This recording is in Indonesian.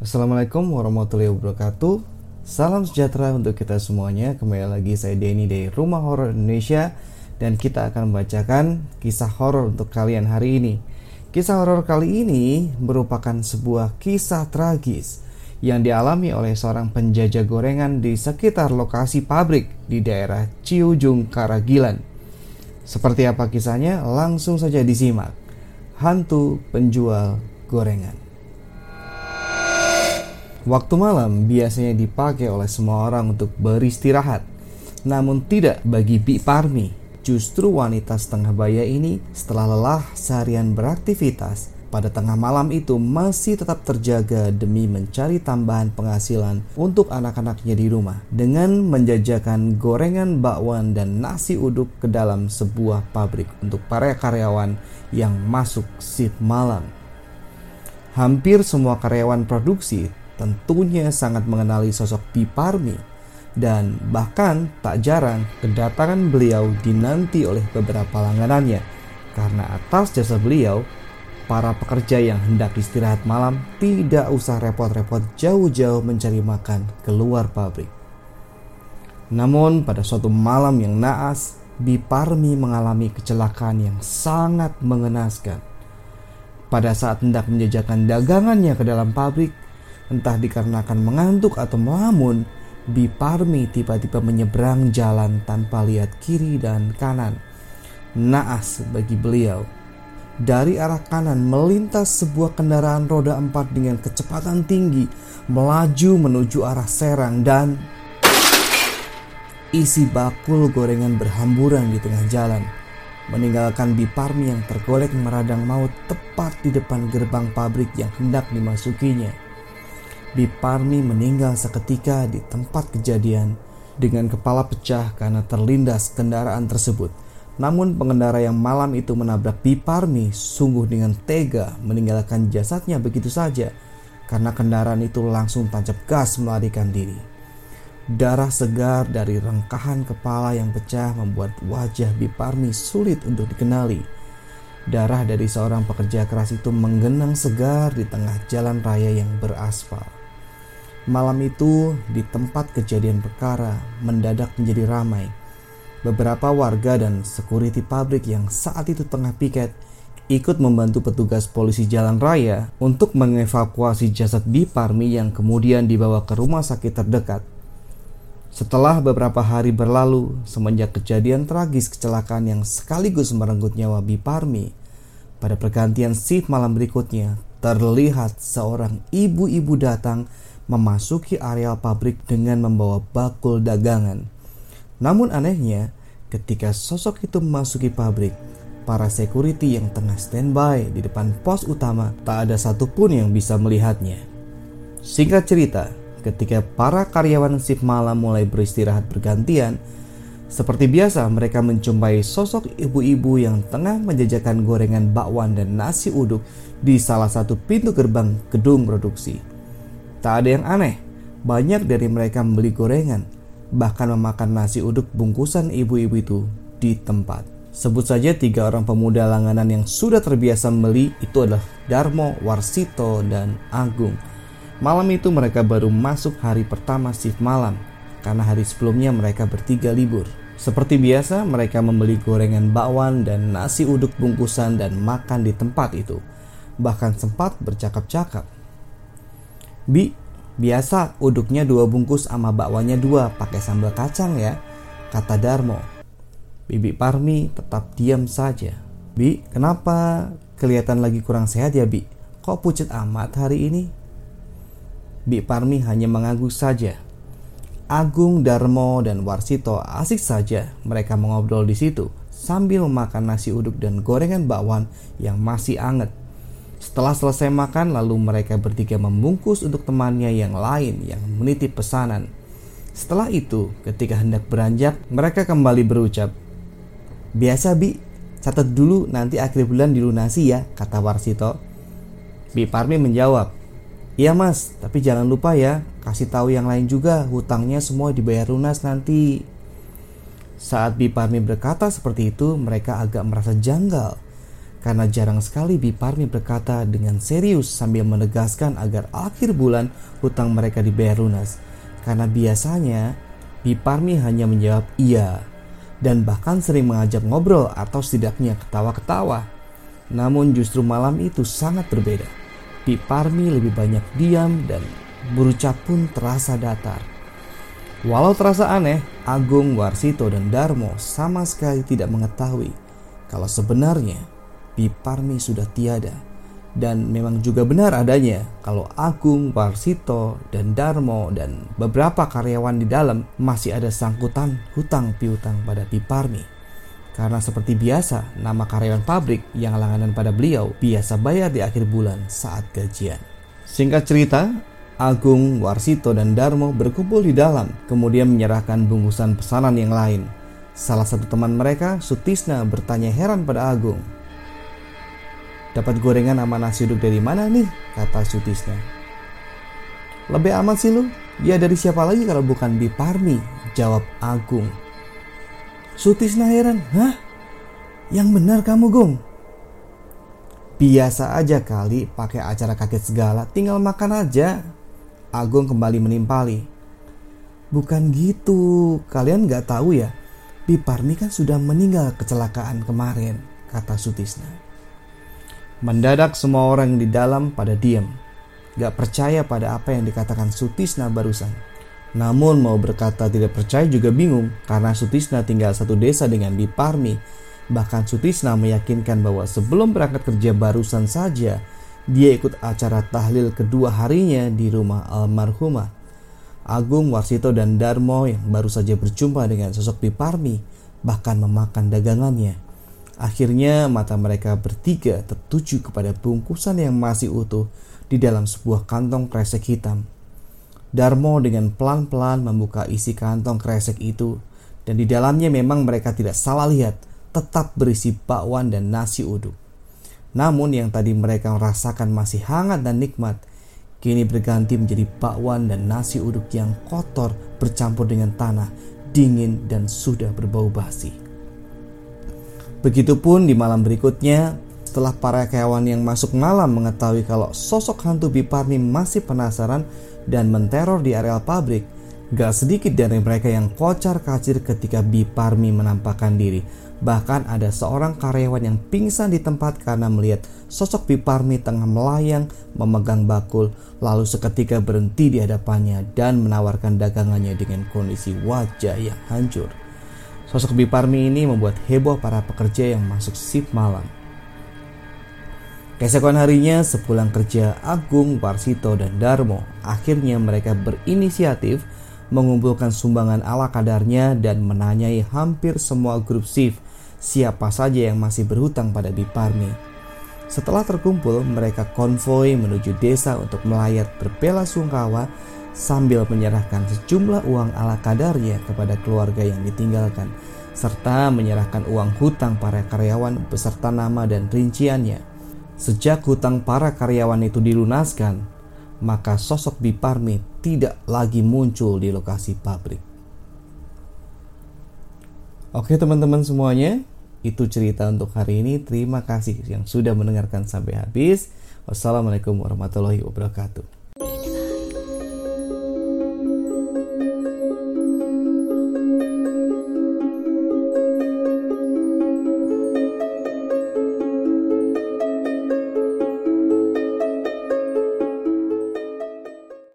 Assalamualaikum warahmatullahi wabarakatuh. Salam sejahtera untuk kita semuanya. Kembali lagi saya Denny dari Rumah Horor Indonesia. Dan kita akan membacakan kisah horor untuk kalian hari ini Kisah horor kali ini merupakan sebuah kisah tragis Yang dialami oleh seorang penjajah gorengan di sekitar lokasi pabrik Di daerah Ciujung, Karagilan Seperti apa kisahnya? Langsung saja disimak Hantu penjual gorengan Waktu malam biasanya dipakai oleh semua orang untuk beristirahat. Namun tidak bagi Bi Parmi. Justru wanita setengah baya ini setelah lelah seharian beraktivitas, pada tengah malam itu masih tetap terjaga demi mencari tambahan penghasilan untuk anak-anaknya di rumah dengan menjajakan gorengan bakwan dan nasi uduk ke dalam sebuah pabrik untuk para karyawan yang masuk shift malam. Hampir semua karyawan produksi tentunya sangat mengenali sosok Piparmi dan bahkan tak jarang kedatangan beliau dinanti oleh beberapa langganannya karena atas jasa beliau para pekerja yang hendak istirahat malam tidak usah repot-repot jauh-jauh mencari makan keluar pabrik. Namun pada suatu malam yang naas, Biparmi mengalami kecelakaan yang sangat mengenaskan. Pada saat hendak menjajakan dagangannya ke dalam pabrik, Entah dikarenakan mengantuk atau melamun, Biparmi tiba-tiba menyeberang jalan tanpa lihat kiri dan kanan. Naas bagi beliau. Dari arah kanan melintas sebuah kendaraan roda empat dengan kecepatan tinggi melaju menuju arah Serang dan isi bakul gorengan berhamburan di tengah jalan meninggalkan Biparmi yang tergolek meradang maut tepat di depan gerbang pabrik yang hendak dimasukinya. Biparmi meninggal seketika di tempat kejadian dengan kepala pecah karena terlindas kendaraan tersebut. Namun pengendara yang malam itu menabrak Biparmi sungguh dengan tega meninggalkan jasadnya begitu saja karena kendaraan itu langsung tancap gas melarikan diri. Darah segar dari rengkahan kepala yang pecah membuat wajah Biparmi sulit untuk dikenali. Darah dari seorang pekerja keras itu menggenang segar di tengah jalan raya yang beraspal. Malam itu, di tempat kejadian perkara, mendadak menjadi ramai. Beberapa warga dan security pabrik yang saat itu tengah piket ikut membantu petugas polisi jalan raya untuk mengevakuasi jasad Biparmi yang kemudian dibawa ke rumah sakit terdekat. Setelah beberapa hari berlalu, semenjak kejadian tragis kecelakaan yang sekaligus merenggut nyawa Biparmi, pada pergantian shift malam berikutnya, terlihat seorang ibu-ibu datang memasuki areal pabrik dengan membawa bakul dagangan. Namun anehnya, ketika sosok itu memasuki pabrik, para security yang tengah standby di depan pos utama tak ada satupun yang bisa melihatnya. Singkat cerita, ketika para karyawan shift malam mulai beristirahat bergantian, seperti biasa mereka menjumpai sosok ibu-ibu yang tengah menjajakan gorengan bakwan dan nasi uduk di salah satu pintu gerbang gedung produksi. Tak ada yang aneh, banyak dari mereka membeli gorengan, bahkan memakan nasi uduk bungkusan ibu-ibu itu di tempat. Sebut saja tiga orang pemuda langganan yang sudah terbiasa membeli itu adalah Darmo, Warsito, dan Agung. Malam itu mereka baru masuk hari pertama shift malam, karena hari sebelumnya mereka bertiga libur. Seperti biasa, mereka membeli gorengan bakwan dan nasi uduk bungkusan dan makan di tempat itu. Bahkan sempat bercakap-cakap. Bi, biasa uduknya dua bungkus sama bakwanya dua pakai sambal kacang ya, kata Darmo. Bibi Parmi tetap diam saja. Bi, kenapa kelihatan lagi kurang sehat ya Bi? Kok pucat amat hari ini? Bi Parmi hanya mengangguk saja. Agung, Darmo, dan Warsito asik saja mereka mengobrol di situ sambil memakan nasi uduk dan gorengan bakwan yang masih anget. Setelah selesai makan, lalu mereka bertiga membungkus untuk temannya yang lain yang menitip pesanan. Setelah itu, ketika hendak beranjak, mereka kembali berucap, Biasa Bi, catat dulu nanti akhir bulan dilunasi ya, kata Warsito. Bi Parmi menjawab, Iya mas, tapi jangan lupa ya, kasih tahu yang lain juga, hutangnya semua dibayar lunas nanti. Saat Biparmi berkata seperti itu, mereka agak merasa janggal. Karena jarang sekali Biparmi berkata dengan serius sambil menegaskan agar akhir bulan hutang mereka dibayar lunas. Karena biasanya Biparmi hanya menjawab iya dan bahkan sering mengajak ngobrol atau setidaknya ketawa-ketawa. Namun justru malam itu sangat berbeda. Biparmi lebih banyak diam dan berucap pun terasa datar. Walau terasa aneh, Agung, Warsito, dan Darmo sama sekali tidak mengetahui kalau sebenarnya Biparmi sudah tiada. Dan memang juga benar adanya kalau Agung, Warsito, dan Darmo dan beberapa karyawan di dalam masih ada sangkutan hutang piutang pada Biparmi. Karena seperti biasa, nama karyawan pabrik yang langganan pada beliau biasa bayar di akhir bulan saat gajian. Singkat cerita, Agung, Warsito, dan Darmo berkumpul di dalam, kemudian menyerahkan bungkusan pesanan yang lain. Salah satu teman mereka, Sutisna, bertanya heran pada Agung. Dapat gorengan sama nasi uduk dari mana nih? Kata Sutisna. Lebih aman sih lu? Ya dari siapa lagi kalau bukan Biparmi? Jawab Agung. Sutisna heran, hah? Yang benar kamu Gung? Biasa aja kali pakai acara kaget segala, tinggal makan aja. Agung kembali menimpali. Bukan gitu, kalian nggak tahu ya. Biparmi kan sudah meninggal kecelakaan kemarin, kata Sutisna. Mendadak semua orang di dalam pada diam. Gak percaya pada apa yang dikatakan Sutisna barusan. Namun mau berkata tidak percaya juga bingung karena Sutisna tinggal satu desa dengan Biparmi. Bahkan Sutisna meyakinkan bahwa sebelum berangkat kerja barusan saja dia ikut acara tahlil kedua harinya di rumah almarhumah. Agung, Warsito, dan Darmo yang baru saja berjumpa dengan sosok Biparmi bahkan memakan dagangannya. Akhirnya mata mereka bertiga tertuju kepada bungkusan yang masih utuh di dalam sebuah kantong kresek hitam Darmo dengan pelan-pelan membuka isi kantong kresek itu dan di dalamnya memang mereka tidak salah lihat tetap berisi bakwan dan nasi uduk. Namun yang tadi mereka rasakan masih hangat dan nikmat kini berganti menjadi bakwan dan nasi uduk yang kotor bercampur dengan tanah, dingin dan sudah berbau basi. Begitupun di malam berikutnya, setelah para karyawan yang masuk malam mengetahui kalau sosok hantu Biparni masih penasaran dan menteror di areal pabrik, gak sedikit dari mereka yang kocar kacir ketika Biparmi menampakkan diri. Bahkan ada seorang karyawan yang pingsan di tempat karena melihat sosok Biparmi tengah melayang memegang bakul lalu seketika berhenti di hadapannya dan menawarkan dagangannya dengan kondisi wajah yang hancur. Sosok Biparmi ini membuat heboh para pekerja yang masuk shift malam. Keesokan harinya sepulang kerja Agung, Parsito, dan Darmo akhirnya mereka berinisiatif mengumpulkan sumbangan ala kadarnya dan menanyai hampir semua grup shift siapa saja yang masih berhutang pada Biparmi. Setelah terkumpul, mereka konvoi menuju desa untuk melayat berbela sungkawa sambil menyerahkan sejumlah uang ala kadarnya kepada keluarga yang ditinggalkan serta menyerahkan uang hutang para karyawan beserta nama dan rinciannya. Sejak hutang para karyawan itu dilunaskan, maka sosok Biparmi tidak lagi muncul di lokasi pabrik. Oke teman-teman semuanya, itu cerita untuk hari ini. Terima kasih yang sudah mendengarkan sampai habis. Wassalamualaikum warahmatullahi wabarakatuh.